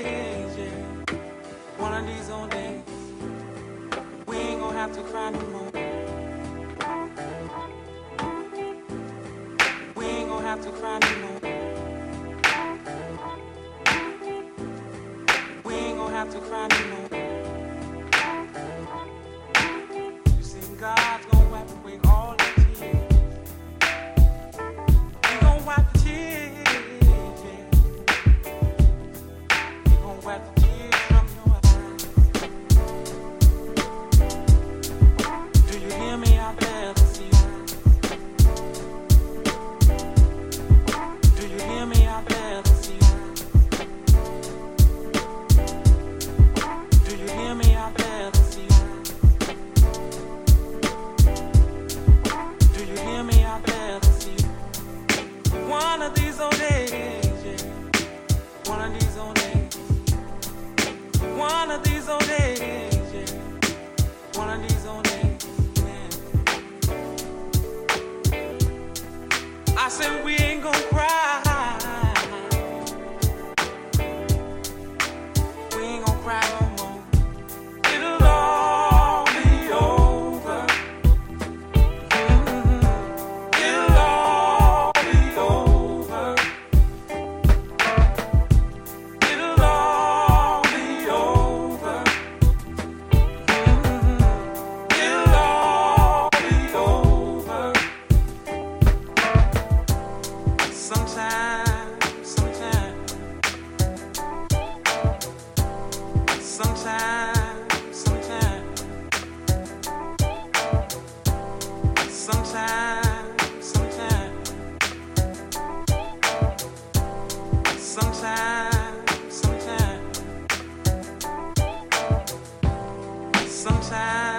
days, yeah. One of these old days, we ain't gonna have to cry no more. We ain't gonna have to cry no more. We ain't gonna have to cry no more. You seen God. sometimes.